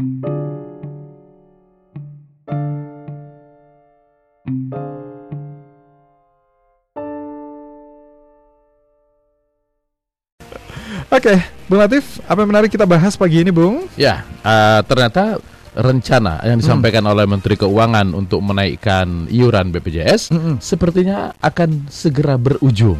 Oke, Bung Latif, apa yang menarik kita bahas pagi ini, Bung? Ya, uh, ternyata rencana yang disampaikan hmm. oleh Menteri Keuangan untuk menaikkan iuran BPJS hmm. sepertinya akan segera berujung.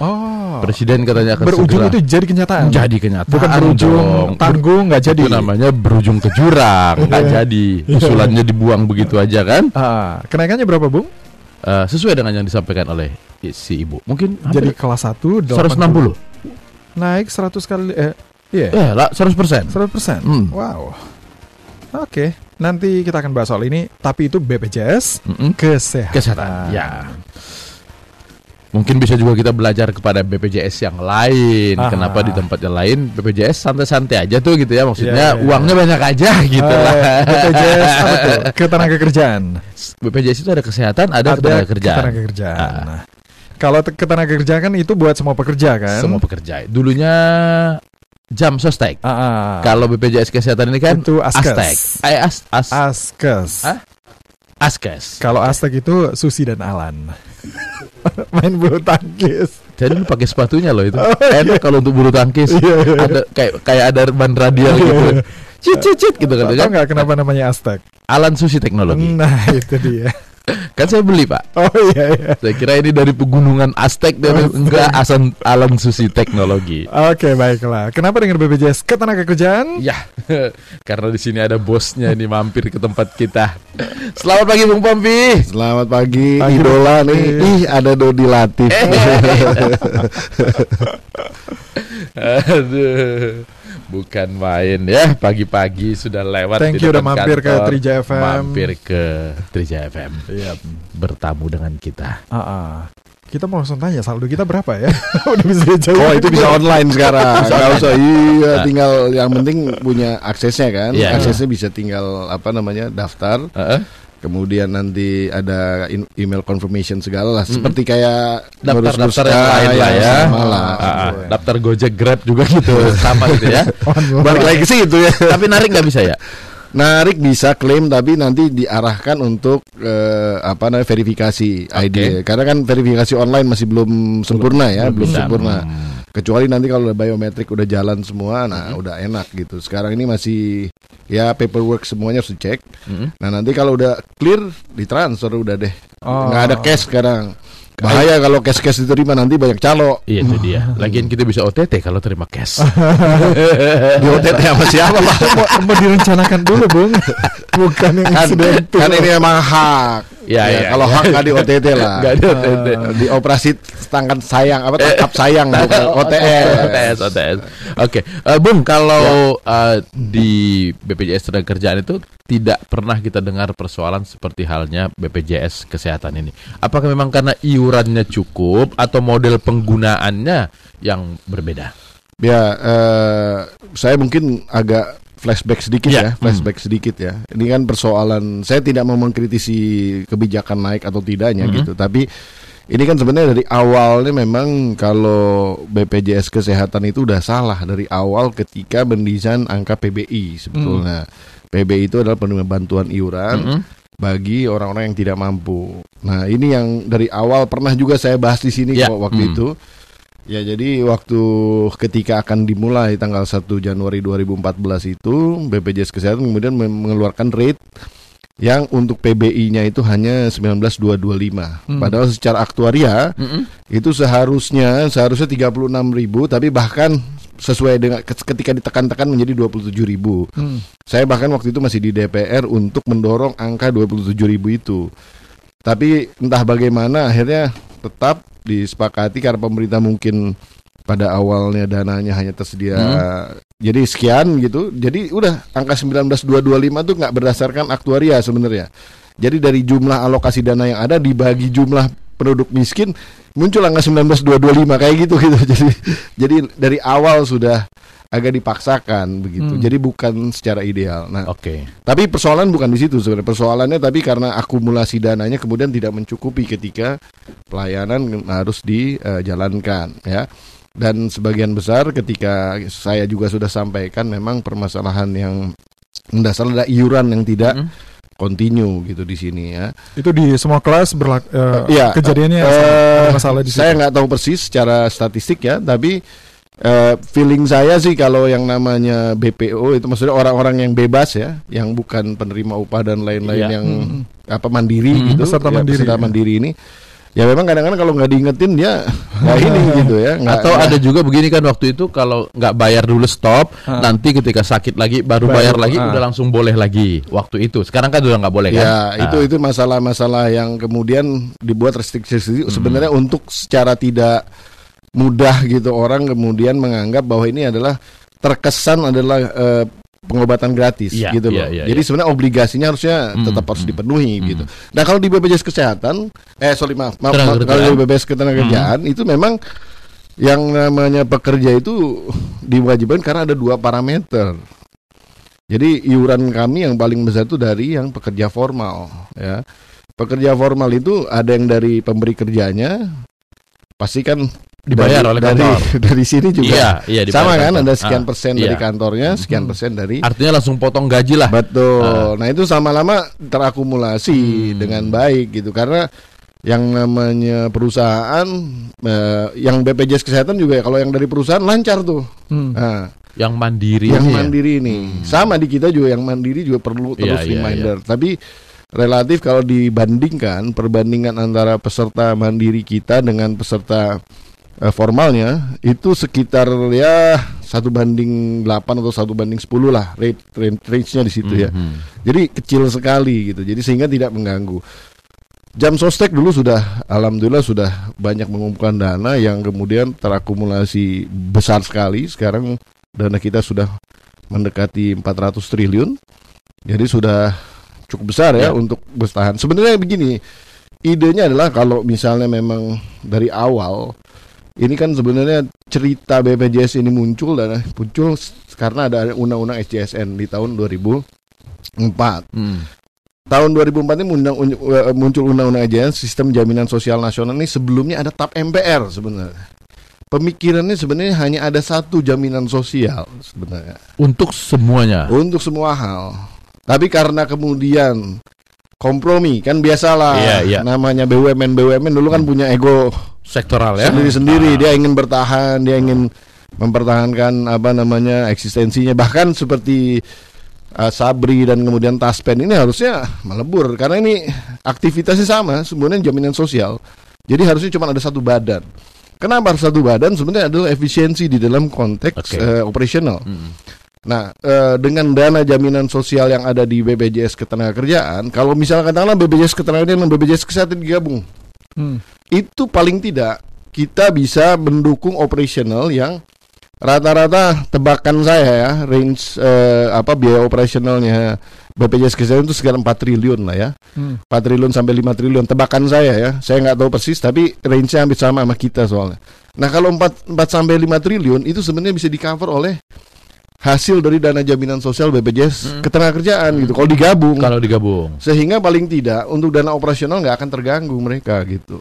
Oh. Presiden katanya akan berujung segera itu jadi kenyataan. Jadi kenyataan. Bukan berujung dong. tanggung nggak jadi. Itu namanya berujung ke jurang, nggak jadi. Usulannya dibuang begitu aja kan? Ah, kenaikannya berapa, Bung? Uh, sesuai dengan yang disampaikan oleh si ibu. Mungkin jadi kelas 1 160 naik 100 kali eh iya. Yeah. Eh, lah 100%. 100%. Hmm. Wow. Oke, okay. nanti kita akan bahas soal ini, tapi itu BPJS mm -mm. kesehatan. Kesehatan. Ya. Mungkin bisa juga kita belajar kepada BPJS yang lain. Aha. Kenapa di tempat yang lain BPJS santai-santai aja tuh gitu ya. Maksudnya yeah, yeah. uangnya banyak aja gitu lah. BPJS apa tuh? Ketenaga kerjaan. BPJS itu ada kesehatan, ada, ada ketenaga kerjaan. Ketenaga kerjaan. Ah. Kalau ketenaga kerjaan kan itu buat semua pekerja kan? Semua pekerja. Dulunya jam sostek. Ah, ah. Kalau BPJS kesehatan ini kan itu askes. Astek. Eh, as, as, askes. Hah? Askes. Kalau Astek itu Susi dan Alan. Main bulu tangkis. Jadi lu pakai sepatunya loh itu. Oh, iya. Enak kalau untuk bulu tangkis. iya, iya. Ada kayak kayak ada ban radial gitu. Cit cit cit gitu kan. Tahu nggak kenapa namanya Astek? Alan Susi Teknologi. Nah, itu dia. kan saya beli pak. Oh iya iya. Saya kira ini dari pegunungan Aztec dan oh, enggak asal alam susi teknologi. Oke okay, baiklah. Kenapa dengan BPJS ketenaga kerjaan? Ya karena di sini ada bosnya ini mampir ke tempat kita. Selamat pagi Bung Pompi. Selamat pagi. pagi Idola nih. Ih ada Dodi Latif. Aduh. Bukan main ya pagi-pagi sudah lewat Thank you udah mampir kantor, ke Trija FM Mampir ke Trija FM yep. Bertamu dengan kita uh -uh. Kita mau langsung tanya saldo kita berapa ya? Udah bisa jauh. Oh itu bisa online sekarang. Gak usah iya, tinggal yang penting punya aksesnya kan. Yeah. Aksesnya bisa tinggal apa namanya daftar. Uh -uh kemudian nanti ada email confirmation segala lah seperti kayak daftar-daftar yang lain lah ya, sama lah. Uh, uh, daftar Gojek Grab juga gitu sama gitu ya balik lagi sih itu ya tapi narik nggak bisa ya Narik bisa klaim tapi nanti diarahkan untuk uh, apa namanya verifikasi okay. ID. Karena kan verifikasi online masih belum sempurna ya, belum, belum sempurna. Hmm. Kecuali nanti kalau biometrik udah jalan semua, nah mm-hmm. udah enak gitu. Sekarang ini masih ya paperwork semuanya harus dicek. Mm-hmm. Nah nanti kalau udah clear ditransfer udah deh. Oh. Nggak ada cash sekarang. Bahaya kalau cash-cash diterima nanti banyak calo. Iya itu dia. Lagian kita bisa OTT kalau terima cash. Di OTT sama siapa Pak? mau, mau direncanakan dulu Bung. Bukan yang kan, kan ini emang hak. Ya, ya, ya kalau ya. hak nggak di OTT lah. Nggak di OTT. Uh, di operasi tangkap sayang apa tangkap sayang bukan OTS. OTS, OTS. Oke, okay. uh, Bung kalau ya. uh, di BPJS Tenaga Kerjaan itu tidak pernah kita dengar persoalan seperti halnya BPJS Kesehatan ini. Apakah memang karena iurannya cukup atau model penggunaannya yang berbeda? Ya, uh, saya mungkin agak flashback sedikit ya, ya flashback hmm. sedikit ya. Ini kan persoalan saya tidak mau mengkritisi kebijakan naik atau tidaknya hmm. gitu, tapi ini kan sebenarnya dari awalnya memang kalau BPJS kesehatan itu udah salah dari awal ketika mendesain angka PBI sebetulnya. Hmm. PBI itu adalah penerima bantuan iuran. Hmm bagi orang-orang yang tidak mampu. Nah, ini yang dari awal pernah juga saya bahas di sini ya. waktu hmm. itu Ya jadi waktu ketika akan dimulai tanggal 1 Januari 2014 itu BPJS Kesehatan kemudian mengeluarkan rate yang untuk PBI-nya itu hanya 19225. Hmm. Padahal secara aktuaria hmm. itu seharusnya seharusnya 36.000 tapi bahkan sesuai dengan ketika ditekan-tekan menjadi 27.000. Hmm. Saya bahkan waktu itu masih di DPR untuk mendorong angka 27.000 itu. Tapi entah bagaimana akhirnya tetap disepakati karena pemerintah mungkin pada awalnya dananya hanya tersedia hmm. jadi sekian gitu. Jadi udah angka 19225 tuh nggak berdasarkan aktuaria sebenarnya. Jadi dari jumlah alokasi dana yang ada dibagi jumlah penduduk miskin muncul angka 19225 kayak gitu gitu. Jadi jadi dari awal sudah agak dipaksakan begitu. Hmm. Jadi bukan secara ideal. Nah, oke. Okay. Tapi persoalan bukan di situ sebenarnya. Persoalannya tapi karena akumulasi dananya kemudian tidak mencukupi ketika pelayanan harus dijalankan ya. Dan sebagian besar ketika saya juga sudah sampaikan memang permasalahan yang mendasar ada iuran yang tidak Mm. Continue gitu di sini ya. Itu di semua kelas berlaku Iya, kejadiannya eh, sama, ada masalah di Saya nggak tahu persis secara statistik ya, tapi eh, feeling saya sih kalau yang namanya BPO itu maksudnya orang-orang yang bebas ya, yang bukan penerima upah dan lain-lain Iya. yang Hmm. apa mandiri Hmm. gitu, Peserta ya, mandiri, peserta ya. mandiri ini. Ya memang kadang-kadang kalau nggak diingetin dia nggak ini gitu ya. nggak- Atau nggak- ada juga begini kan waktu itu kalau nggak bayar dulu stop, Ah. nanti ketika sakit lagi baru Baru, bayar lagi ah. udah langsung boleh lagi waktu itu. Sekarang kan udah nggak boleh kan? Ya itu Ah. itu masalah-masalah yang kemudian dibuat restriksi Hmm. sebenarnya untuk secara tidak mudah gitu orang kemudian menganggap bahwa ini adalah terkesan adalah eh, pengobatan gratis Iya, gitu iya, loh. iya, Jadi iya. sebenarnya obligasinya harusnya Hmm, tetap harus hmm, dipenuhi hmm. gitu. Nah kalau di BPJS kesehatan, eh sorry maaf, maaf, maaf, kalau di BPJS ketenagakerjaan Hmm. itu memang yang namanya pekerja itu diwajibkan karena ada dua parameter. Jadi iuran kami yang paling besar itu dari yang pekerja formal ya. Pekerja formal itu ada yang dari pemberi kerjanya pasti kan Dibayar dari, oleh dari, kantor. dari sini juga Iya, iya sama kan kantor. ada sekian Ah, persen iya. dari kantornya, sekian Hmm. persen dari Artinya langsung potong gaji lah. Betul. Nah itu sama lama terakumulasi Hmm. dengan baik gitu karena yang namanya perusahaan eh, yang BPJS kesehatan juga ya, kalau yang dari perusahaan lancar tuh. Hmm. Nah, Yang mandiri yang ini ya. mandiri ini sama di kita juga yang mandiri juga perlu Iya, terus iya, reminder. Tapi relatif kalau dibandingkan perbandingan antara peserta mandiri kita dengan peserta eh, formalnya itu sekitar ya satu banding 8 atau satu banding 10 lah rate, range range-nya di situ ya. Mhm. Jadi kecil sekali gitu. Jadi sehingga tidak mengganggu. Jam sostek dulu sudah alhamdulillah sudah banyak mengumpulkan dana yang kemudian terakumulasi besar sekali. Sekarang dana kita sudah mendekati 400 triliun. Jadi sudah cukup besar ya, Ya. untuk bertahan. Sebenarnya begini, idenya adalah kalau misalnya memang dari awal ini kan sebenarnya cerita BPJS ini muncul dan muncul karena ada undang-undang SJSN di tahun 2004 Hmm. tahun 2004 ini undang, un- uh, muncul undang-undang aja sistem jaminan sosial nasional ini sebelumnya ada TAP MPR sebenarnya. Pemikirannya sebenarnya hanya ada satu jaminan sosial sebenarnya Untuk semuanya. untuk semua hal. Tapi karena kemudian kompromi kan biasalah Iya, iya. namanya BUMN BUMN dulu kan punya ego Sektoral ya. sendiri-sendiri dia ingin bertahan, dia ingin mempertahankan apa namanya eksistensinya bahkan seperti uh, Sabri dan kemudian Taspen ini harusnya melebur karena ini aktivitasnya sama sebenarnya jaminan sosial. Jadi harusnya cuma ada satu badan. Kenapa harus satu badan? Sebenarnya adalah efisiensi di dalam konteks Oke. uh, operasional. Hmm. Nah, eh, dengan dana jaminan sosial yang ada di BPJS Ketenagakerjaan, kalau misalnya katakanlah BPJS Ketenagakerjaan dan BPJS Kesehatan digabung, Hmm. itu paling tidak kita bisa mendukung operasional yang rata-rata tebakan saya ya range eh, apa biaya operasionalnya BPJS Kesehatan itu sekitar 4 triliun lah ya Hmm. 4 triliun sampai 5 triliun tebakan saya ya saya nggak tahu persis tapi range-nya hampir sama sama kita soalnya nah kalau 4, 4 sampai 5 triliun itu sebenarnya bisa di cover oleh hasil dari dana jaminan sosial BPJS ketenagakerjaan gitu kalau digabung Kalau digabung. sehingga paling tidak untuk dana operasional nggak akan terganggu mereka gitu.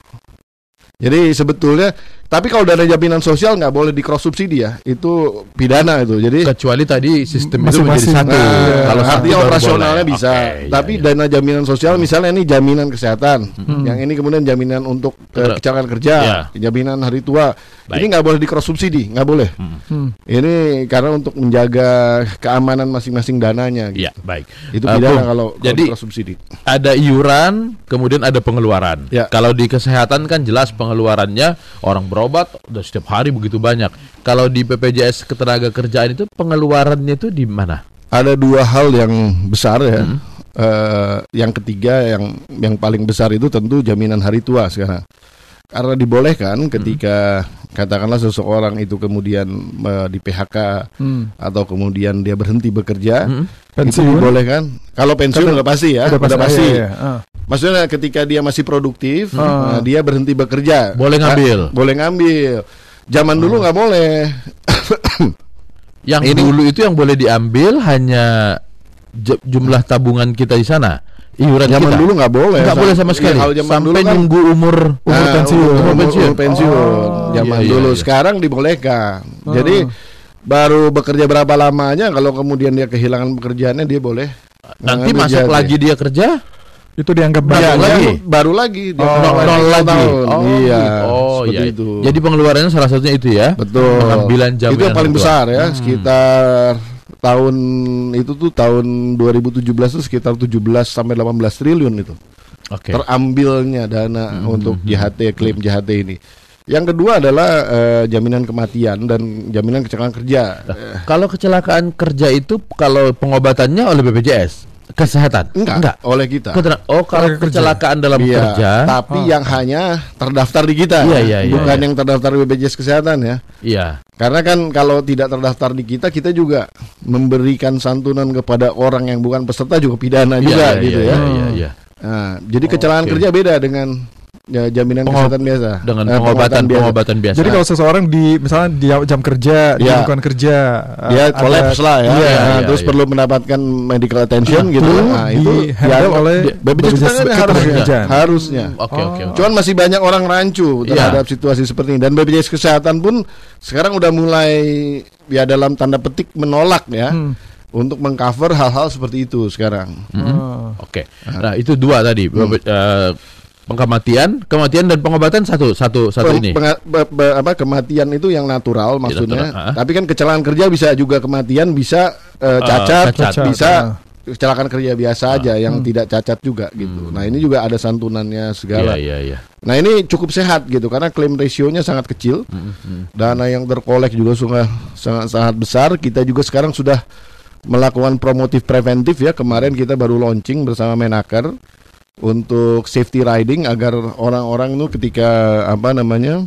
Jadi sebetulnya, tapi kalau dana jaminan sosial nggak boleh di cross subsidi ya, itu pidana itu. Jadi Kecuali tadi sistem itu menjadi satu. Nah, Kalau satu artinya operasionalnya boleh. bisa, Oke, iya, tapi iya. dana jaminan sosial misalnya ini jaminan kesehatan, Hmm. yang ini kemudian jaminan untuk eh, Betul. kecelakaan kerja, Ya. jaminan hari tua, Baik. ini nggak boleh di cross subsidi, nggak boleh. Hmm. Ini karena untuk menjaga keamanan masing-masing dananya. Gitu. Iya, baik. Itu Eh, pidana Bung, kalau, kalau jadi di cross subsidi. ada iuran, kemudian ada pengeluaran. Ya. Kalau di kesehatan kan jelas pengeluarannya orang berobat udah setiap hari begitu banyak. Kalau di BPJS ketenaga kerjaan itu pengeluarannya itu di mana? ada dua hal yang besar ya. Hmm. Eh, yang ketiga yang yang paling besar itu tentu jaminan hari tua sekarang. Karena dibolehkan ketika katakanlah seseorang itu kemudian eh, di PHK Hmm. atau kemudian dia berhenti bekerja, Hmm. itu Pensiun dibolehkan. Kalau pensiun udah pasti ya, udah udah pasti. pasti. Iya, iya. Ah. Maksudnya ketika dia masih produktif, Ah. nah, dia berhenti bekerja, Boleh Nah, ngambil. boleh ngambil. Zaman dulu nggak boleh. Yang Ini- dulu itu yang boleh diambil hanya jumlah tabungan kita di sana. Iuran Zaman kita. dulu nggak boleh. Nggak boleh sama Iya, sekali. kalau zaman Sampai dulu kan nunggu umur Umur Nah, pensiun. umur, Umur pensiun. umur pensiun. Oh. Zaman Iya, iya, dulu iya. sekarang dibolehkan. Oh. Jadi baru bekerja berapa lamanya kalau kemudian dia kehilangan pekerjaannya dia boleh Nanti masuk lagi dia kerja? Itu dianggap Baru Iya, baru lagi? dia baru lagi dia Oh, nol nol lagi lagi. tahun. Oh, iya. Oh, seperti iya. itu. Jadi pengeluarannya salah satunya itu ya. betul. Pengambilan jaminan Itu yang paling tua. besar ya, sekitar tahun itu tuh tahun 2017 tuh sekitar 17 sampai 18 triliun itu. Oke. Terambilnya dana untuk JHT klaim JHT ini. Yang kedua adalah eh, jaminan kematian dan jaminan kecelakaan kerja. Eh, Kalau kecelakaan kerja itu kalau pengobatannya oleh BPJS kesehatan? enggak, oleh kita. Oh, kalau Kerja. kecelakaan dalam Iya, kerja, tapi yang hanya terdaftar di kita, Iya, iya, iya, bukan iya. yang terdaftar BPJS Kesehatan ya. iya. Karena kan kalau tidak terdaftar di kita, kita juga memberikan santunan kepada orang yang bukan peserta juga pidana Iya, juga iya, gitu iya, ya. Iya, iya. Nah, jadi kecelakaan Oke. kerja beda dengan ya, jaminan Pengob- kesehatan biasa. Dengan Eh, pengobatan biasa. pengobatan biasa. Jadi kalau seseorang di misalnya di jam kerja, di Iya. lingkungan kerja, dia eh, ada- kolaps lah ya, Iya, Nah, iya, terus iya. perlu mendapatkan medical attention gitu. itu Nah, itu ya, oleh BPJS Kesehatan harusnya, harusnya. Oke, oke. oke. Cuman masih banyak orang rancu Iya. terhadap situasi seperti ini dan BPJS Kesehatan pun sekarang udah mulai ya dalam tanda petik menolak ya Hmm. untuk mengcover hal-hal seperti itu sekarang. Oh. Oke. Nah, itu dua tadi. Hmm. Eh, pengkematian, kematian dan pengobatan satu satu satu Peng- ini. penga- be- be- apa kematian itu yang natural maksudnya. natural, ah. Tapi kan kecelakaan kerja bisa juga kematian, bisa eh, cacat, cacat, bisa ah. kecelakaan kerja biasa aja yang tidak cacat juga gitu. Nah, ini juga ada santunannya segala. Iya, iya, iya. Nah ini cukup sehat gitu karena klaim rasionya sangat kecil, dana yang terkolek juga sangat sangat sangat besar. Kita juga sekarang sudah melakukan promotif preventif ya. Kemarin kita baru launching bersama Menaker untuk safety riding agar orang-orang itu ketika apa namanya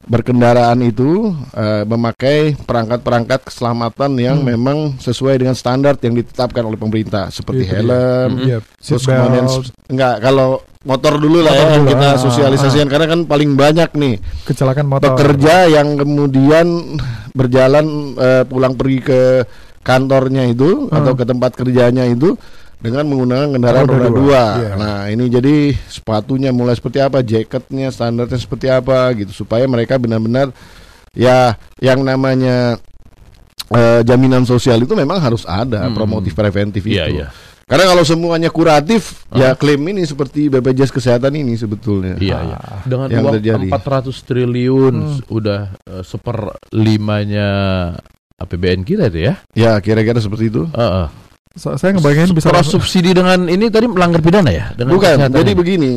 berkendaraan itu eh, memakai perangkat-perangkat keselamatan yang memang sesuai dengan standar yang ditetapkan oleh pemerintah seperti Itu dia. helm, Iya, Terus seatbelt. kemudian enggak kalau motor dulu lah Motor ya yang dulu, kita ah, sosialisasikan karena kan paling banyak nih kecelakaan motor. pekerja yang kemudian berjalan eh, pulang pergi ke kantornya itu Ah. atau ke tempat kerjanya itu dengan menggunakan kendaraan Roda roda dua, dua. iya. Nah ini jadi sepatunya mulai seperti apa, jaketnya standarnya seperti apa gitu supaya mereka benar-benar ya yang namanya eh, jaminan sosial itu memang harus ada Hmm. promotif preventif itu. Iya, iya. Karena kalau semuanya kuratif, ya klaim ini seperti BPJS kesehatan ini sebetulnya. Iya, iya. Dengan Yang uang terjadi. 400 triliun udah eh, seperlimanya APBN kita itu ya. Ya kira-kira seperti itu. Heeh. So- saya ngebayangin bisa Cross subsidi dengan ini tadi melanggar pidana ya? Dengan Bukan. kesehatan Jadi ini? begini,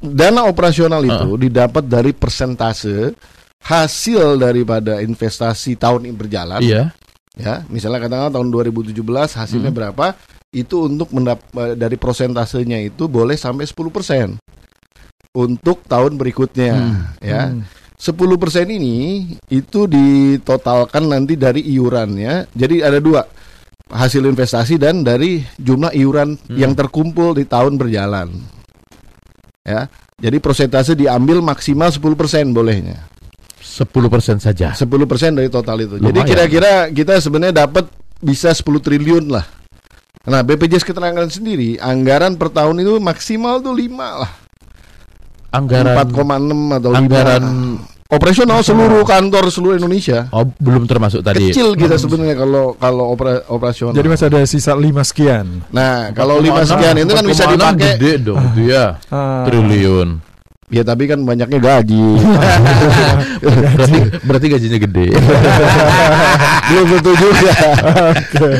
dana operasional itu didapat dari persentase hasil daripada investasi tahun ini berjalan. Iya. Ya, misalnya katakanlah tahun 2017 hasilnya Hmm. berapa? Itu untuk mendap eh, dari persentasenya itu boleh sampai 10% untuk tahun berikutnya, Hmm. ya. Hmm. 10% ini itu ditotalkan nanti dari iurannya. Jadi ada dua hasil investasi dan dari jumlah iuran Hmm. yang terkumpul di tahun berjalan. Ya. Jadi persentase diambil maksimal 10% bolehnya. 10% saja. 10% dari total itu. Jadi Lumayan. kira-kira kita sebenarnya dapat bisa 10 triliun lah. Nah, BPJS Ketenagakerjaan sendiri anggaran per tahun itu maksimal tuh 5 lah. Anggaran 4,6 atau 5. anggaran operasional seluruh kantor seluruh Indonesia. oh belum termasuk tadi. Kecil kita sebenarnya kalau kalau opera- operasional. Jadi masih ada sisa 5 sekian. nah, kalau 5 sekian itu kan bisa 4,6 dipakai. gede dong itu ya. Ah. Triliun. Ya tapi kan banyaknya gaji. berarti berarti gajinya gede. Belum tentu juga.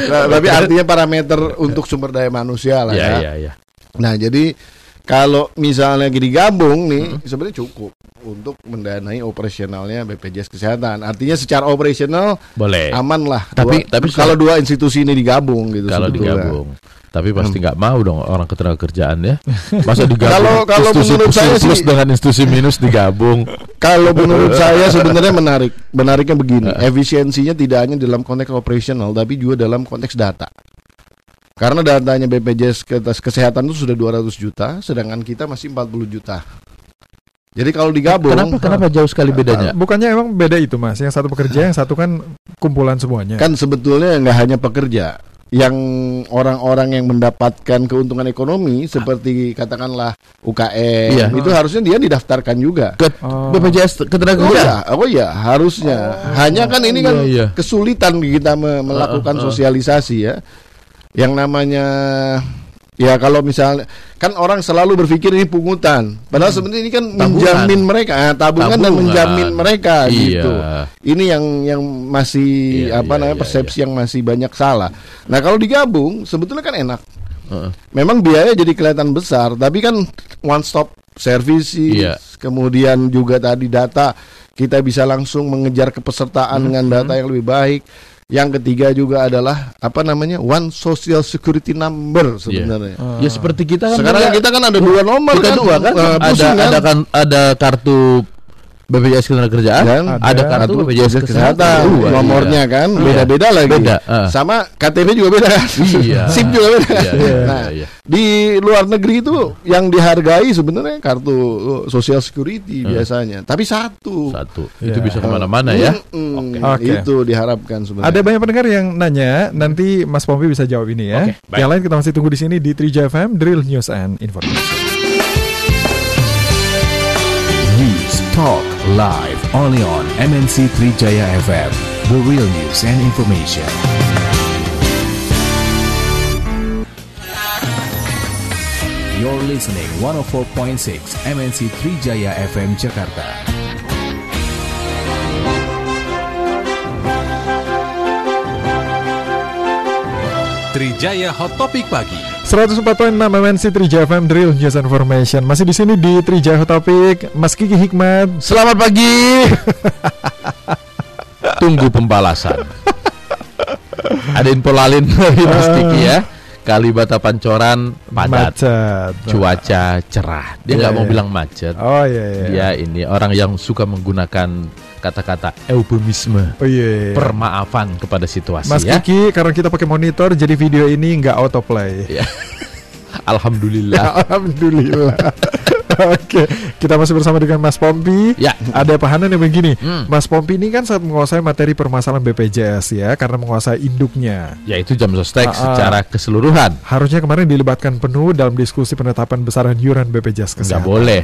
Nah, tapi artinya parameter untuk sumber daya manusia lah Iya ya. iya iya. Nah, jadi kalau misalnya digabung nih Hmm. sebenarnya cukup untuk mendanai operasionalnya BPJS Kesehatan. Artinya secara operasional Boleh. aman lah. Tapi- Dua- tapi kalau dua institusi ini digabung gitu Kalau sebetulnya. digabung. Tapi pasti Hmm. nggak mau dong orang ketenaga kerjaan ya. Masa digabung Kalau- kalau institusi menurut saya plus sih- dengan institusi minus digabung. Kalau menurut saya sebenarnya menarik. Menariknya begini, efisiensinya tidak hanya dalam konteks operasional tapi juga dalam konteks data. Karena datanya BPJS Kes- Kesehatan itu sudah 200 juta, sedangkan kita masih 40 juta. Jadi kalau digabung, Kenapa kenapa jauh sekali bedanya? Bukannya emang beda itu mas? Yang satu pekerja, yang satu kan kumpulan semuanya. kan sebetulnya nggak hanya pekerja, yang orang-orang yang mendapatkan keuntungan ekonomi seperti katakanlah UKM Iya. itu harusnya dia didaftarkan juga. Ke Oh. BPJS Oh Ketenagakerjaan. iya, oh iya, harusnya. Hanya kan ini kan iya, iya. kesulitan kita me- melakukan sosialisasi ya. Yang namanya ya kalau misalnya kan orang selalu berpikir ini pungutan. Padahal sebenarnya ini kan Tabungan. menjamin mereka, ah, tabungan, dan Tabungan. menjamin mereka Iya. gitu. Ini yang yang masih Iya, apa iya, namanya iya, persepsi yang masih banyak salah. Nah, kalau digabung sebetulnya kan enak. Heeh. Memang biaya jadi kelihatan besar, tapi kan one stop service, Iya. kemudian juga tadi data kita bisa langsung mengejar kepesertaan dengan Hmm. data yang lebih baik. Yang ketiga juga adalah apa namanya one social security number sebenarnya. Ya seperti kita kan Sekarang kita kan ada dua nomor kan, dua kan Eh, ada kan? ada kan ada kartu BPJS Ketenagakerjaan Dan ada, ada kartu Kartu BPJS Kesehatan kesehatan, Dua, nomornya iya. kan Iya. beda-beda lagi. Beda, ah. Sama KTP juga beda kan. Iya. SIM juga beda. Iya, iya, nah, iya, iya. di luar negeri itu yang dihargai sebenarnya kartu social security biasanya, tapi satu. satu Iya. itu bisa ke mana-mana ya Mm-mm, Oke. Itu diharapkan sebenarnya. Ada banyak pendengar yang nanya, nanti Mas Pompi bisa jawab ini ya. Baik. yang lain kita masih tunggu di sini di 3 FM Drill News and Information. Talk Live only on MNC Trijaya FM. The real news and information. You're listening 104.6 MNC Trijaya FM Jakarta. Trijaya Hot Topic Pagi 104.6 MNC 3 FM Drill News Information. Masih di sini di Trijaya Hot Topic, Mas Kiki Hikmat. selamat pagi tunggu pembalasan ada info lalin dari Mas Kiki ya Kalibata Pancoran padat Macet. cuaca cerah dia Iya, nggak mau iya. bilang macet Oh iya iya. dia ini orang yang suka menggunakan kata-kata eufemisme Oh iya. iya. permaafan kepada situasi Mas ya Kiki karena kita pakai monitor jadi video ini nggak autoplay. Alhamdulillah Alhamdulillah. Oke, kita masih bersama dengan Mas Pompi. Ya. Ada pahanan yang begini. Hmm. Mas Pompi ini kan saat menguasai materi permasalahan BPJS ya, karena menguasai induknya. yaitu jam sostek ah. secara keseluruhan Harusnya kemarin dilibatkan penuh dalam diskusi penetapan besaran yuran BPJS nggak kesehatan. boleh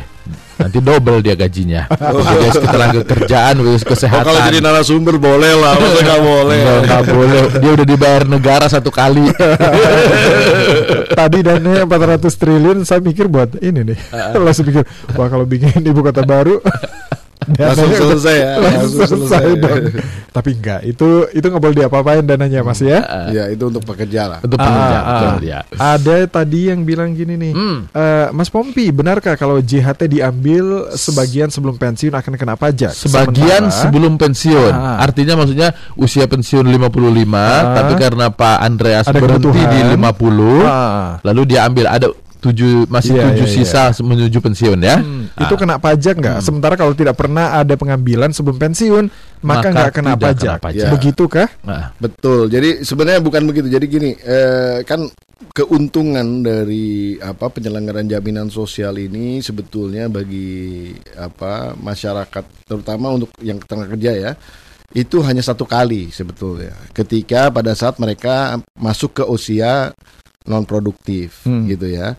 nanti double dia gajinya. BPJS ketenaga kerjaan BPJS Oh, kesehatan kalau jadi narasumber boleh lah, masa nggak boleh. Nggak, nggak boleh. Dia udah dibayar negara satu kali. Tadi dananya 400 triliun, saya mikir buat ini nih. Langsung pikir, wah kalau bikin ibu kota baru Langsung selesai ya, langsung langsung selesai selesai. dong. Tapi enggak, itu itu nggak boleh diapa-apain dananya Mas ya. Ya itu untuk pekerja lah. untuk Ah, pekerja ah, ah. ya. Ada tadi yang bilang gini nih, Hmm. "Eh, Mas Pompi, benarkah kalau JHT diambil sebagian sebelum pensiun akan kena pajak? Sebagian Sementara- sebelum pensiun. Ah. Artinya maksudnya usia pensiun 55, Ah. tapi karena Pak Andreas Ada berhenti kebutuhan. di 50, Ah. lalu dia ambil ada tujuh masih Iya, tujuh iya, sisa menuju pensiun ya. Hmm, itu kena pajak nggak? Sementara kalau tidak pernah ada pengambilan sebelum pensiun, maka nggak kena pajak. kena pajak. Begitu kah? Nah, Betul. Jadi sebenarnya bukan begitu. Jadi gini, eh, kan keuntungan dari apa penyelenggaraan jaminan sosial ini sebetulnya bagi apa masyarakat terutama untuk yang tenaga kerja ya itu hanya satu kali sebetulnya ketika pada saat mereka masuk ke usia non produktif Hmm. gitu ya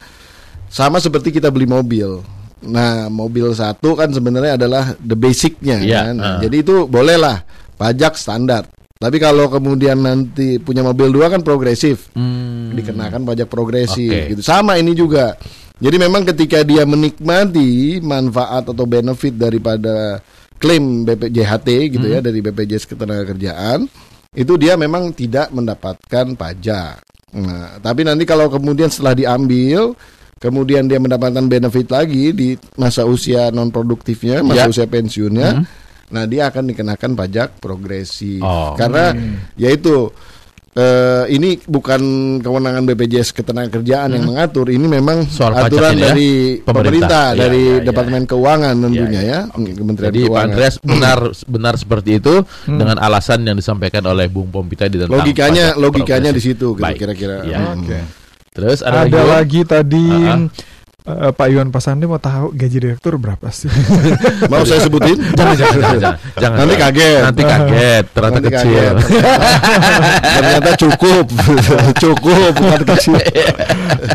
sama seperti kita beli mobil nah mobil satu kan sebenarnya adalah the basicnya Iya, kan ah. jadi itu bolehlah pajak standar tapi kalau kemudian nanti punya mobil dua kan progresif hmm, dikenakan pajak progresif Oke. gitu. Sama ini juga. Jadi memang ketika dia menikmati manfaat atau benefit daripada klaim BPJHT gitu Hmm. ya dari BPJS Ketenagakerjaan itu dia memang tidak mendapatkan pajak. Nah, tapi nanti kalau kemudian setelah diambil kemudian dia mendapatkan benefit lagi di masa usia non produktifnya, Ya. masa usia pensiunnya. Hmm. Nah, dia akan dikenakan pajak progresif. Oh. Karena yaitu eh, ini bukan kewenangan BPJS Ketenagakerjaan yang mengatur, ini memang Hmm. Soal aturan ya? dari Pemerintah. pemerintah, Iya, dari iya, iya. Departemen Keuangan tentunya Iya, ya, Kementerian Jadi Pak Keuangan. Andreas benar benar seperti itu dengan alasan yang disampaikan oleh Bung Pompi tadi tentang logikanya logikanya di situ gitu, kira-kira. Iya. Hmm. Oke. Terus ada, Ada, lagi, lagi tadi Ah, ah. Eh, Pak Iwan Pasandi mau tahu gaji direktur berapa sih? Mau saya sebutin? Jangan, jangan, jangan, jangan, jangan. Nanti kaget. Nanti kaget, ternyata Nanti kecil. kaget. Ternyata cukup, cukup bukan kecil.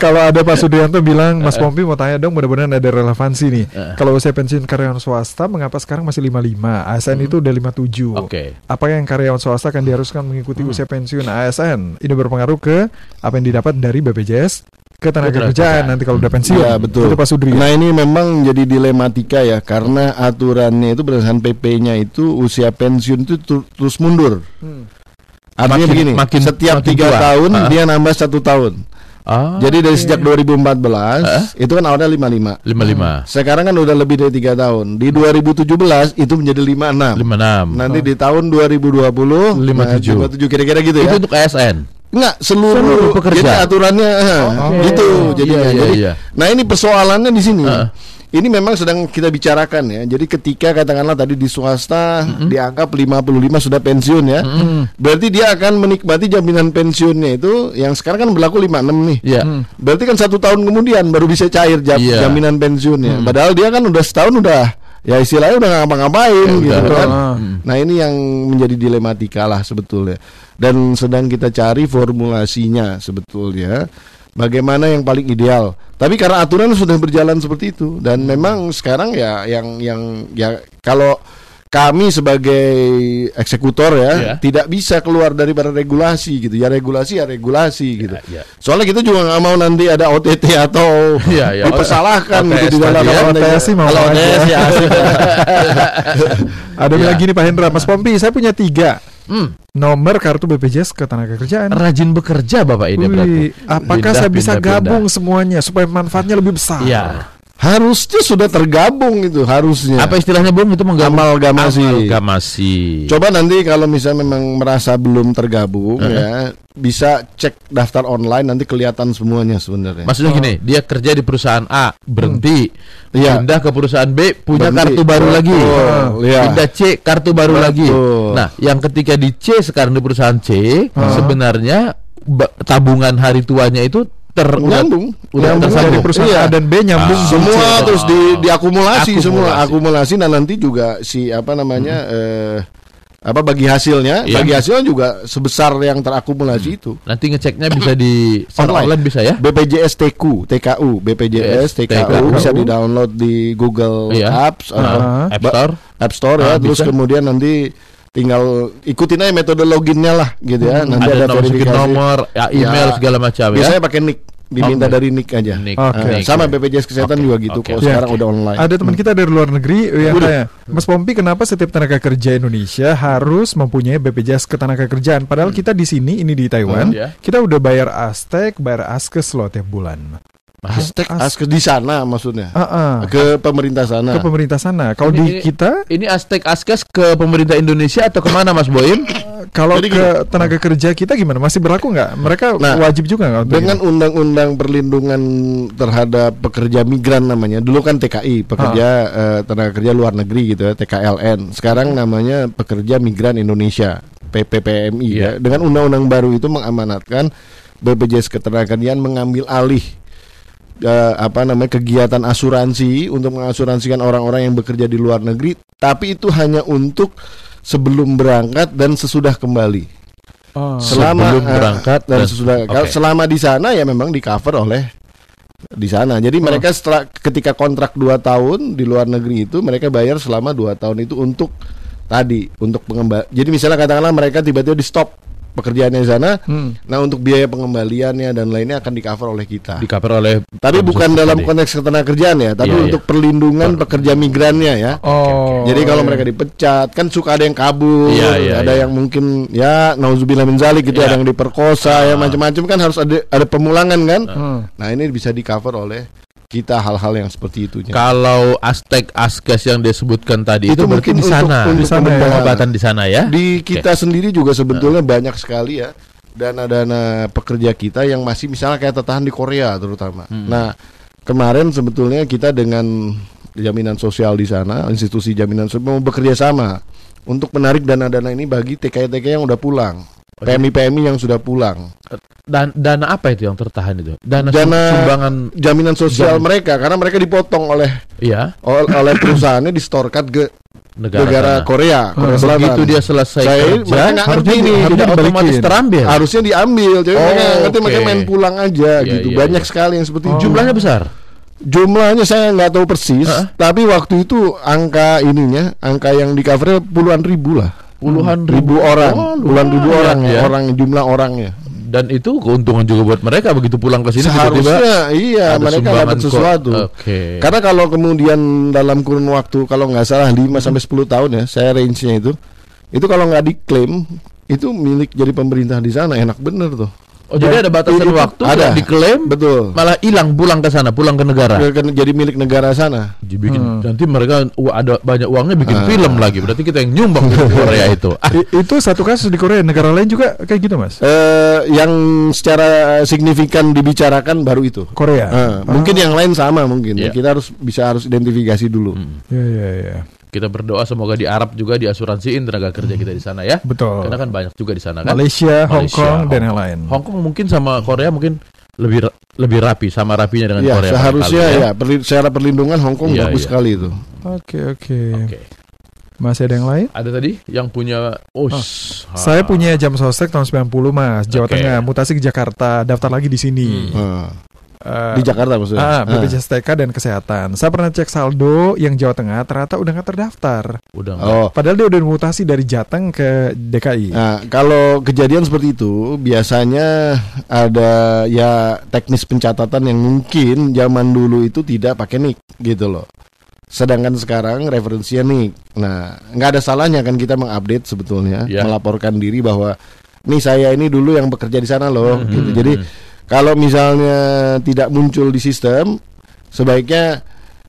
Kalau ada Pak Sudianto bilang, Mas Pompi mau tanya dong, mudah-mudahan ada relevansi nih. Eh. Kalau usia pensiun karyawan swasta, mengapa sekarang masih 55? ASN itu udah 57. Hmm. Oke. Apa yang karyawan swasta akan diharuskan mengikuti usia pensiun ASN? Ini berpengaruh ke apa yang didapat dari BPJS Ketenaga kerjaan kerjaan. nanti kalau udah pensiun. Iya betul. Itu Pak Sudri. Nah ini memang jadi dilematika ya karena aturannya itu berdasarkan PP-nya itu usia pensiun itu tu- terus mundur. Hmm. Artinya Makin- begini, makin- setiap makin tiga tua. tahun Ah. dia nambah satu tahun. Ah, Jadi dari sejak 2014 itu kan awalnya 55. 55, Sekarang kan udah lebih dari tiga tahun. Di 2017 itu menjadi 56. 56. Nanti di tahun 2020 57. nah, 57 kira-kira gitu ya. Itu untuk ASN. Enggak seluruh, Seluruh pekerja. Jadi aturannya eh, Oke. gitu jadinya. Iya, iya, Jadi, iya. Nah ini persoalannya di sini. Heeh. Ini memang sedang kita bicarakan ya. Jadi ketika katakanlah tadi di swasta dianggap 55 sudah pensiun ya. Berarti dia akan menikmati jaminan pensiunnya itu yang sekarang kan berlaku 56 nih. Iya. Berarti kan satu tahun kemudian baru bisa cair jam- Iya. jaminan pensiunnya. Padahal dia kan udah setahun udah ya istilahnya udah nggak ngapa-ngapain Ya, gitu udah. kan. Ah. Nah ini yang menjadi dilematika lah sebetulnya dan sedang kita cari formulasinya sebetulnya bagaimana yang paling ideal. Tapi karena aturan sudah berjalan seperti itu dan memang sekarang ya yang yang ya kalau kami sebagai eksekutor ya Iya. tidak bisa keluar daripada regulasi gitu ya regulasi ya regulasi gitu. iya. Soalnya kita juga nggak mau nanti ada OTT atau Iya, iya. dipersalahkan OTS gitu di dalam ya. OTS sih mau Kalau. OTS ya. Ada Iya. lagi nih Pak Hendra, Mas Pompi, saya punya tiga Hmm. nomor kartu BPJS ketenaga kerjaan. Rajin bekerja Bapak ini berarti. Wih, apakah Pindah, saya bisa pindah, pindah. gabung semuanya supaya manfaatnya lebih besar? Iya. Harusnya sudah tergabung itu harusnya. Apa istilahnya Bung? Itu menggabung Amalgamasi. Amalgamasi. Coba nanti kalau misalnya memang merasa belum tergabung ya, bisa cek daftar online nanti kelihatan semuanya sebenarnya. Maksudnya gini, dia kerja di perusahaan A, berhenti, Iya. pindah ke perusahaan B, punya Berhenti. kartu baru Betul. lagi. Iya. Pindah C, kartu baru Betul. lagi. Nah, yang ketika di C sekarang di perusahaan C, sebenarnya ba- tabungan hari tuanya itu ter Nyambung. udah Nyambung tersambung. Dari perusahaan Iya. A dan B nyambung Ah. di semua C. terus di diakumulasi semua Akumulasi. akumulasi dan nanti juga si apa namanya eh, apa bagi hasilnya Iya. bagi hasilnya juga sebesar yang terakumulasi itu Nanti ngeceknya bisa di Online. online bisa ya? BPJS TKU TKU BPJS TKU TKU. bisa di download di Google Iya. Apps atau Ah. App Ba- Store. App Store ya Ah, terus bisa. kemudian nanti tinggal ikutin aja metode loginnya lah gitu ya nanti ada, ada, nomor, verifikasi nomor, ya, email Ya, segala macam ya. biasanya pakai nick diminta Oke. dari nick aja Nick. Oke. Nah, Nick. sama BPJS kesehatan Oke, juga gitu oke, kok oke. sekarang udah online Ada teman kita dari luar negeri yang Udah. tanya, Mas Pompi kenapa setiap tenaga kerja Indonesia harus mempunyai BPJS ketenaga kerjaan? Padahal kita di sini, ini di Taiwan, Hmm, ya. kita udah bayar Aztec, bayar Askes loh tiap bulan. Aztec As- Askes di sana maksudnya Ah, ah. ke pemerintah sana ke pemerintah sana. Kalau di ini- kita, Ini Aztec Askes ke pemerintah Indonesia atau ke mana Mas Boim? kalau Jadi ke tenaga kerja kita gimana? Masih berlaku nggak? Mereka Nah, wajib juga nggak? dengan undang-undang perlindungan terhadap pekerja migran namanya dulu kan TKI pekerja eh, tenaga kerja luar negeri gitu ya TKLN sekarang namanya pekerja migran Indonesia PPPMI Iya. ya dengan undang-undang baru itu mengamanatkan BPJS Ketenagakerjaan mengambil alih eh, apa namanya kegiatan asuransi untuk mengasuransikan orang-orang yang bekerja di luar negeri tapi itu hanya untuk sebelum berangkat dan sesudah kembali Oh. selama Sebelum eh, berangkat dan dan- sesudah oke. selama di sana ya memang di cover oleh di sana. Jadi mereka setelah ketika kontrak 2 tahun di luar negeri itu mereka bayar selama 2 tahun itu untuk tadi untuk pengembali. Jadi misalnya katakanlah mereka tiba-tiba di stop pekerjaannya di sana. Hmm. Nah, untuk biaya pengembaliannya dan lainnya akan di cover oleh kita. Di cover oleh tapi bukan dalam tadi. konteks ketenagakerjaan ya, tapi Iya, iya. untuk perlindungan pekerja migrannya ya. Oh. Jadi kalau mereka dipecat kan suka ada yang kabur, Iya, iya, ada iya. yang mungkin ya nauzubillah min zalik gitu, Iya. ada yang diperkosa, ya macam-macam kan harus ada ada pemulangan kan. Hmm. Nah, ini bisa di cover oleh kita hal-hal yang seperti itunya. Kalau Aztec Askes yang disebutkan tadi itu, Itu mungkin di sana, untuk- untuk di sana ya? pengobatan. di sana ya. Di kita sendiri juga sebetulnya banyak sekali ya dana-dana pekerja kita yang masih misalnya kayak tertahan di Korea terutama. Hmm. Nah, kemarin sebetulnya kita dengan jaminan sosial di sana, institusi jaminan sosial mau bekerja sama untuk menarik dana-dana ini bagi TKI-TKI yang udah pulang. PMI-PMI yang sudah pulang. Dan dana apa itu yang tertahan itu? Dana, Dana- sumbangan Jaminan sosial Jam- mereka karena mereka dipotong oleh ya ol- oleh perusahaannya distorkan ke negara, negara. Korea, Korea Selatan. Begitu dia selesai Saya kerja, mereka nggak harusnya, ngerti nih, harusnya otomatis terambil. harusnya diambil, jadi Oh, mereka nggak ngerti oke. mereka main pulang aja Iya, gitu. iya, Banyak iya. sekali yang seperti itu. Jumlahnya besar. Jumlahnya saya nggak tahu persis, Heeh. tapi waktu itu angka ininya, angka yang di cover puluhan ribu lah. Puluhan ribu orang, Oh, puluhan ribu orang ya. orang jumlah orangnya. Dan itu keuntungan juga buat mereka begitu pulang ke sini tiba-tiba Seharusnya iya ada mereka sumbangan dapat sesuatu. Oke. Karena kalau kemudian dalam kurun waktu kalau nggak salah 5 sampai 10 tahun ya, saya range-nya itu. Itu kalau nggak diklaim itu milik jadi pemerintah di sana enak bener tuh. Oh, jadi ada batasan Itu waktu ada. yang diklaim Betul. malah hilang pulang ke sana, pulang ke negara. Jadi milik negara sana. Dibikin nanti mereka uh, ada banyak uangnya bikin Ah. film lagi. Berarti kita yang nyumbang di Korea itu. Ah, I- itu satu kasus di Korea, negara lain juga kayak gitu mas? Eh yang secara signifikan dibicarakan baru itu. Korea. Eh, Mungkin yang lain sama mungkin. Iya. Kita harus bisa harus identifikasi dulu. Iya iya iya. Kita berdoa semoga di Arab juga diasuransiin tenaga kerja kita di sana ya. Betul. Karena kan banyak juga di sana kan. Malaysia, Hong Malaysia, Kong dan Hong- yang lain. Hong Kong mungkin sama Korea mungkin lebih lebih rapi sama rapinya dengan Ya, Korea. seharusnya barangkali, ya, perli- secara perlindungan Hong Kong Iya, bagus iya. sekali itu. Oke oke. Oke. Masih ada yang lain? Ada tadi yang punya oh, Oh, Saya ah. punya jam sostek tahun 90 mas, Jawa Oke. Tengah, mutasi ke Jakarta, daftar lagi di sini. Eh, Eh, di Jakarta maksudnya. Ah, Eh. BPJS TK dan kesehatan. Saya pernah cek saldo yang Jawa Tengah ternyata udah nggak terdaftar. udah enggak. Oh, Padahal dia udah mutasi dari Jateng ke DKI. Nah, kalau kejadian seperti itu biasanya ada ya teknis pencatatan yang mungkin zaman dulu itu tidak pakai nik gitu loh. Sedangkan sekarang referensinya nik. Nah, nggak ada salahnya kan kita mengupdate sebetulnya, Ya. melaporkan diri bahwa nih saya ini dulu yang bekerja di sana loh. Hmm, gitu. hmm, Jadi hmm. Kalau misalnya tidak muncul di sistem, sebaiknya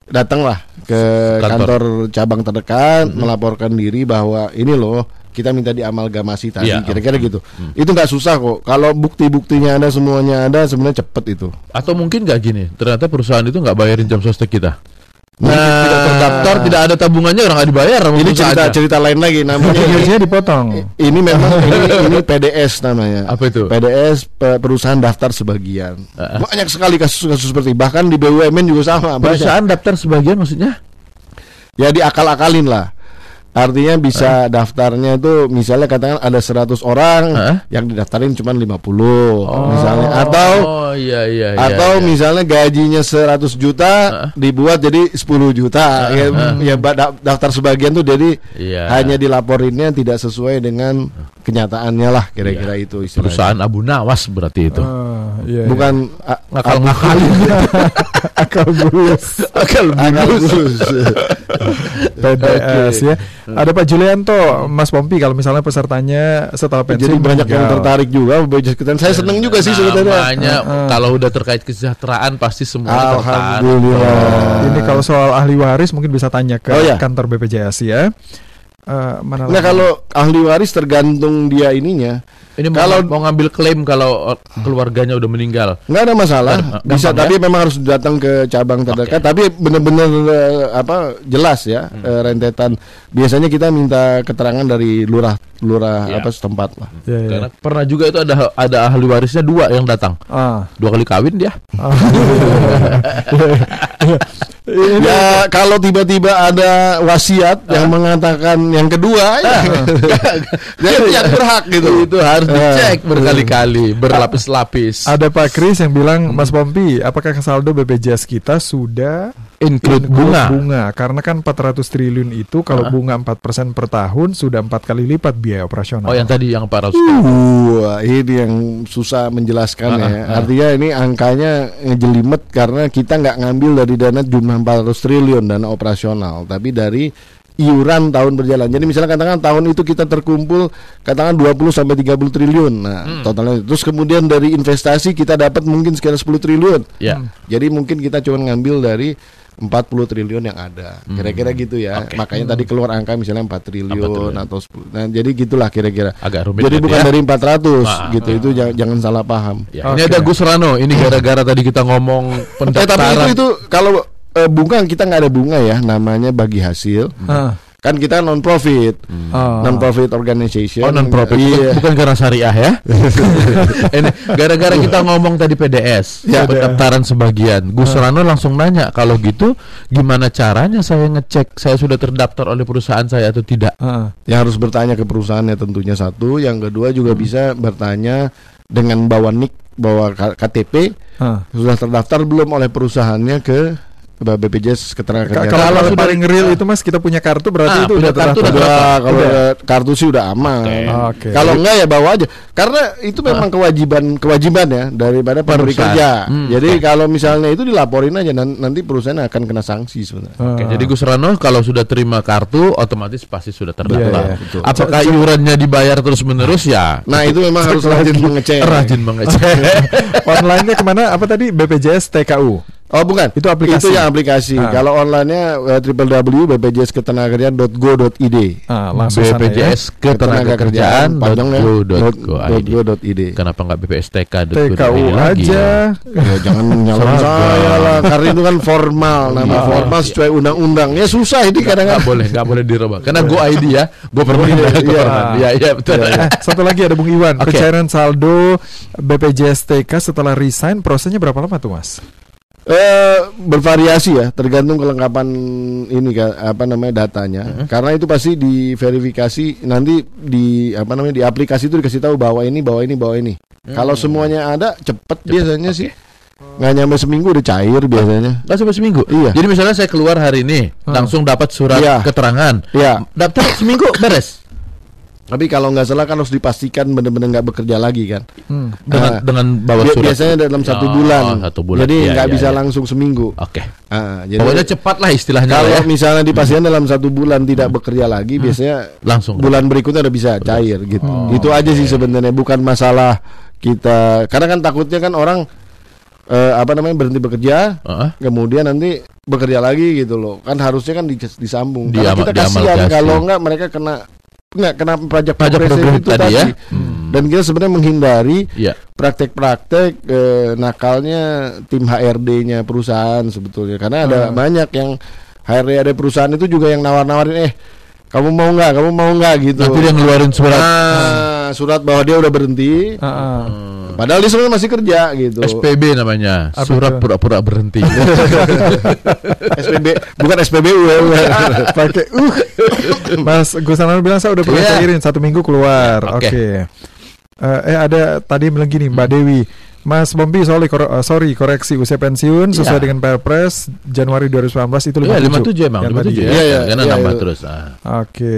datanglah ke Kantor. kantor, cabang terdekat melaporkan diri bahwa ini loh kita minta diamalgamasi tadi Iya. kira-kira gitu itu nggak susah kok kalau bukti-buktinya ada semuanya ada sebenarnya cepet itu Atau mungkin nggak gini, ternyata perusahaan itu nggak bayarin jam sostek kita. Nah, tidak terdaftar, tidak ada tabungannya, orang nggak dibayar. ini cerita perusahaannya. cerita lain lagi namanya ini, Gajinya dipotong. ini memang ini, ini PDS namanya Apa itu? PDS pe- perusahaan daftar sebagian Ah. banyak sekali kasus-kasus seperti bahkan di BUMN juga sama banyak. Perusahaan daftar sebagian maksudnya? ya diakal-akalin lah Artinya bisa daftarnya itu misalnya katakan ada 100 orang Hah? yang didaftarin cuma 50 misalnya atau oh iya iya iya. atau iya. misalnya gajinya 100 juta dibuat jadi 10 juta ya, ya ba- da- daftar sebagian tuh jadi Iya. hanya dilaporinnya tidak sesuai dengan kenyataannya lah kira-kira itu istilahnya perusahaan Abu Nawas berarti itu. Ah, iya, iya. bukan a- Ngakal-ngakalin. akal bulus. Akal bulus. PDS ya. Ada Pak Julianto, Mas Pompi kalau misalnya pesertanya setelah pensiun jadi banyak yang tertarik juga saya seneng juga sih sebenarnya Namanya kalau udah terkait kesejahteraan pasti semua tertarik. Alhamdulillah Ini kalau soal ahli waris mungkin bisa tanya ke Oh, ya. kantor BPJS ya. Eh, mana Nah kalau ahli waris tergantung dia ininya Ini mau, Kalau- mau ngambil klaim kalau keluarganya udah meninggal. nggak ada masalah Gampang bisa ya? tapi memang harus datang ke cabang terdekat tapi benar-benar eh, apa jelas ya Hmm. eh, rentetan biasanya kita minta keterangan dari lurah lurah Ya. apa setempat lah Ya, ya. Karena pernah juga itu ada ada ahli warisnya dua yang datang. Ah. Dua kali kawin dia. Ah. ya kalau tiba-tiba ada wasiat yang mengatakan yang kedua ya, ya itu yang berhak gitu Itu harus. Dicek berkali-kali, berlapis-lapis. Ada Pak Kris yang bilang, Mas Pompi, apakah saldo BPJS kita sudah Include include bunga. bunga? Karena kan 400 triliun itu kalau bunga 4% per tahun sudah empat kali lipat biaya operasional. Oh yang tadi yang 400 Wah, ini yang susah menjelaskan Ah, ya. ah. Artinya ini angkanya ngejelimet karena kita nggak ngambil dari dana jumlah 400 triliun dana operasional, tapi dari iuran tahun berjalan. Jadi misalnya katakan tahun itu kita terkumpul katakan 20 sampai 30 triliun. Nah, Hmm. totalnya terus kemudian dari investasi kita dapat mungkin sekitar 10 triliun. Ya. Jadi mungkin kita cuma ngambil dari 40 triliun yang ada. Kira-kira gitu ya. Hmm. Oke. Makanya tadi keluar angka misalnya 4 triliun, triliun. atau 10. Nah, jadi gitulah kira-kira. Agak rumit Jadi bukan ya. dari 400 Ah, gitu. Itu jangan, jangan salah paham. Ya, Oke. Ini ada Gus Rano. Ini gara-gara tadi kita ngomong Eh, pendaftaran. tapi itu itu kalau eh, bunga kita nggak ada bunga ya, namanya bagi hasil. Ah. Kan kita non profit. Oh. Non profit organization. Oh non profit Iya. bukan karena syariah ya. Ini gara-gara kita ngomong tadi PDS, Ya. pendaftaran sebagian. Gus Rano langsung nanya kalau gitu gimana caranya saya ngecek saya sudah terdaftar oleh perusahaan saya atau tidak? Ah. Yang harus bertanya ke perusahaannya tentunya satu, yang kedua juga bisa bertanya dengan bawa nik, bawa K- KTP Ah. sudah terdaftar belum oleh perusahaannya ke BPJS Ketenagakerjaan. Kalau, Kalau yang sudah- paling real itu mas kita punya kartu berarti Ah, itu punya udah kartu terdaftar. udah Udah, kalau Udah. ada kartu sih udah aman. Oke. Kalau enggak ya bawa aja. Karena itu memang kewajiban kewajiban ya daripada pemberi Perusahaan. kerja. Hmm, Jadi kalau misalnya itu dilaporin aja nan- nanti perusahaan akan kena sanksi sebenarnya. Oke, Ah. jadi Gus Rano kalau sudah terima kartu otomatis pasti sudah terdaftar. Iya, betul. Apakah iurannya dibayar terus menerus ya? Nah, itu memang harus rajin mengecek. Rajin mengecek. Online-nya ke mana? Apa tadi? BPJS TKU. Oh, bukan. Itu aplikasi. Itu yang aplikasi. Ah. Kalau online-nya uh, www.bpjsketenagakerjaan.go.id. Ah, langsung sana ya. BPJS Ketenagakerjaan. .go.id. Kenapa nggak BPSTK TKU aja. Ya, jangan nyalain Seragam. saya lah karena itu kan formal nama Iya. formal sesuai undang-undang ya susah ini Nggak kadang-kadang boleh, nggak boleh dirubah. Karena Go ID ya, Go Permanda, Go Iya. Iya, iya betul. Eh, satu lagi ada Bung Iwan. Oke. Pencairan saldo BPJS TK setelah resign prosesnya berapa lama tuh mas? Eh, bervariasi ya, tergantung kelengkapan ini ka- apa namanya datanya. Mm-hmm. Karena itu pasti diverifikasi nanti di apa namanya di aplikasi itu dikasih tahu bahwa ini bahwa ini bahwa ini. Kalau semuanya ada cepet, biasanya sih nggak nyampe seminggu udah cair biasanya. Nggak sampai seminggu. Iya. Jadi misalnya saya keluar hari ini, langsung dapat surat Iya. keterangan. Iya. Daftar seminggu beres. Tapi kalau nggak salah kan harus dipastikan benar-benar nggak bekerja lagi kan. Hmm. Dengan Ah. dengan bawa surat. Biasanya dalam satu Oh, bulan. satu bulan. Jadi Iya, nggak iya, bisa iya. langsung seminggu. Oke. Ah, jadi Pokoknya cepat lah istilahnya. kalau ya. misalnya dipastikan dalam satu bulan tidak bekerja lagi, biasanya Langsung. bulan berikutnya udah bisa cair gitu. Itu aja sih sebenarnya bukan masalah kita. Karena kan takutnya kan orang eh, apa namanya berhenti bekerja, Heeh. kemudian nanti bekerja lagi gitu loh. Kan harusnya kan di- disambung. Karena Diama- kita kasihan kalau enggak mereka kena nggak kena pajak Pajak progresif itu tadi tadi. ya. Hmm. Dan kita sebenarnya menghindari Iya. praktek-praktek eh, nakalnya tim HRD-nya perusahaan sebetulnya karena ada banyak yang HRD ada perusahaan itu juga yang nawar-nawarin eh kamu mau nggak kamu mau nggak gitu Nanti dia ngeluarin surat. Nah, surat bahwa dia udah berhenti Ah, ah. Padahal dia sebenarnya masih kerja gitu SPB namanya, Apa surat pura-pura berhenti. SPB bukan SPBU ya Pakai uh. Mas Gus Anwar bilang saya udah pernah Iya. cairin satu minggu keluar. Oke. Oke. Eh, eh ada tadi bilang gini Mbak Dewi. Mas Bombi sorry, kor- eh, sorry koreksi usia pensiun sesuai Iya. dengan Perpres Januari 2019 itu 57. Iya, 57 emang, Yang tadi 57 ya. Iya, iya, Karena iya, nambah iya. terus. Ah. Oke.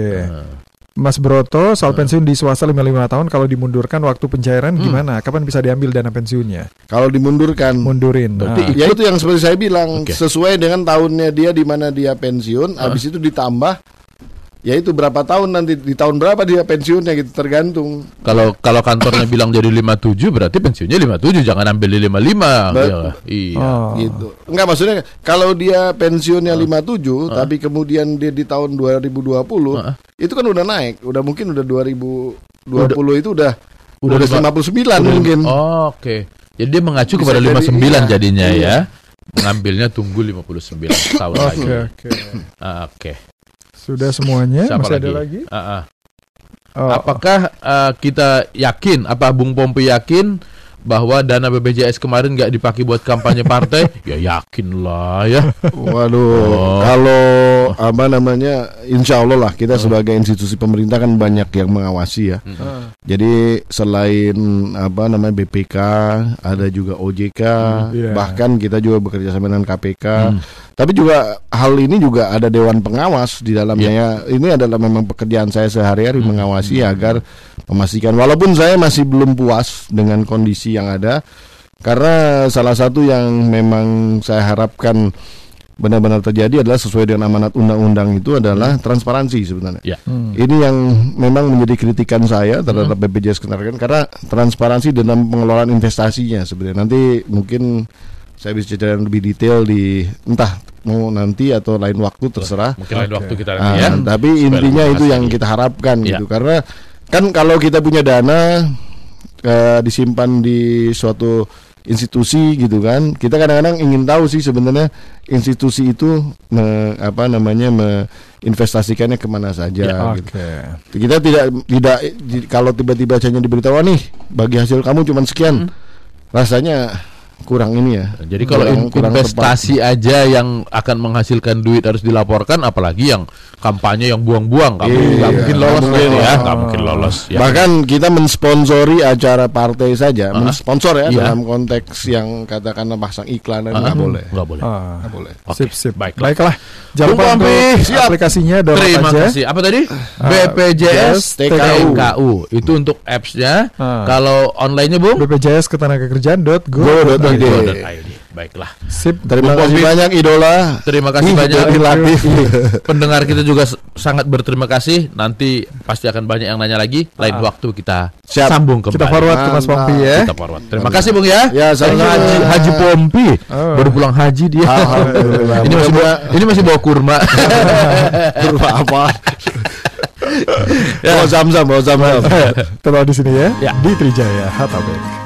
Mas Broto soal pensiun di swasta 55 tahun kalau dimundurkan waktu pencairan gimana? Kapan bisa diambil dana pensiunnya? kalau dimundurkan Mundurin. Berarti Nah. ya itu yang seperti saya bilang Oke. sesuai dengan tahunnya dia di mana dia pensiun habis itu ditambah ya itu berapa tahun nanti di tahun berapa dia pensiunnya gitu tergantung Kalau kalau kantornya bilang jadi 57 berarti pensiunnya 57 jangan ambil di 55. Bet- Iya. Iya. Oh. gitu. Enggak maksudnya kalau dia pensiunnya 57 tapi kemudian dia di tahun 2020 Heeh. itu kan udah naik, udah mungkin udah 2020 itu udah udah udah, lima- 59 mungkin. Oh, Oke. Jadi dia mengacu Bisa kepada jadi, 59 iya. jadinya Iya. ya. Mengambilnya tunggu 59 tahun lagi. Oke, oke. Ah, Oke. Sudah semuanya? Siapa Masih lagi? ada lagi? Ah, ah. Oh, Apakah eh, kita yakin, apa Bung Pompi yakin bahwa dana BPJS kemarin nggak dipakai buat kampanye partai? ya yakin lah ya. Waduh, Oh. kalau apa namanya, insya Allah lah kita sebagai institusi pemerintah kan banyak yang mengawasi ya. ah. Jadi selain apa namanya BPK, ada juga OJK, iya. bahkan kita juga bekerja sama dengan KPK. Hmm. Tapi juga hal ini juga ada dewan pengawas di dalamnya ya. Ini adalah memang pekerjaan saya sehari-hari mengawasi agar memastikan walaupun saya masih belum puas dengan kondisi yang ada karena salah satu yang memang saya harapkan benar-benar terjadi adalah sesuai dengan amanat undang-undang itu adalah transparansi sebenarnya. Ya. Hmm. Ini yang memang menjadi kritikan saya terhadap BPJS Ketenagakerjaan karena transparansi dalam pengelolaan investasinya sebenarnya. Nanti mungkin saya bisa ceritakan lebih detail di entah mau nanti atau lain waktu terserah. Mungkin lain waktu kita Ah, nanti ya. tapi Supaya intinya itu yang kita harapkan Ya. gitu karena kan kalau kita punya dana eh, disimpan di suatu institusi gitu kan. Kita kadang-kadang ingin tahu sih sebenarnya institusi itu me, apa namanya menginvestasikannya ke mana saja. Ya, gitu. Oke. Kita tidak tidak di- kalau tiba-tiba hanya diberitahu "Wah, nih bagi hasil kamu cuma sekian, rasanya kurang ini ya. Jadi kalau Kurang- in- kurang investasi aja yang akan menghasilkan duit harus dilaporkan, apalagi yang kampanye yang buang-buang, nggak Iya, nggak mungkin nggak lolos mungkin. ya, nggak mungkin lolos. Ya. Bahkan kita mensponsori acara partai saja, Ah. mensponsor ya Iya. dalam konteks yang katakanlah pasang iklan Ah, nggak boleh. nggak boleh. Ah, Nggak boleh. Oke, sip sip. baiklah. Baiklah. Jangan lupa untuk siap. aplikasinya download Terima aja. kasih. Apa tadi? Ah, BPJS TKU. TKU. Itu untuk apps-nya. Ah. Kalau online-nya, Bung? BPJS ketenagakerjaan.go. Go.id. Baiklah. Sip. Terima Bung kasih Pompi. banyak idola. Terima kasih Ih, banyak. jadi Latif. Pendengar kita juga sangat berterima kasih. Nanti pasti akan banyak yang nanya lagi. Lain waktu kita Siap. sambung kembali. Kita forward ke Mas. Pompi ya. Kita forward. Terima kasih Bung ya. Ya, sama-sama. Haji, Haji Pompi Oh. baru pulang haji dia. Alhamdulillah. ini masih bawa, ini masih bawa kurma. Berubah apa? Bawa zam-zam, bawa zam-zam. Tetap di sini ya. Ya. Di Trijaya Hatabek.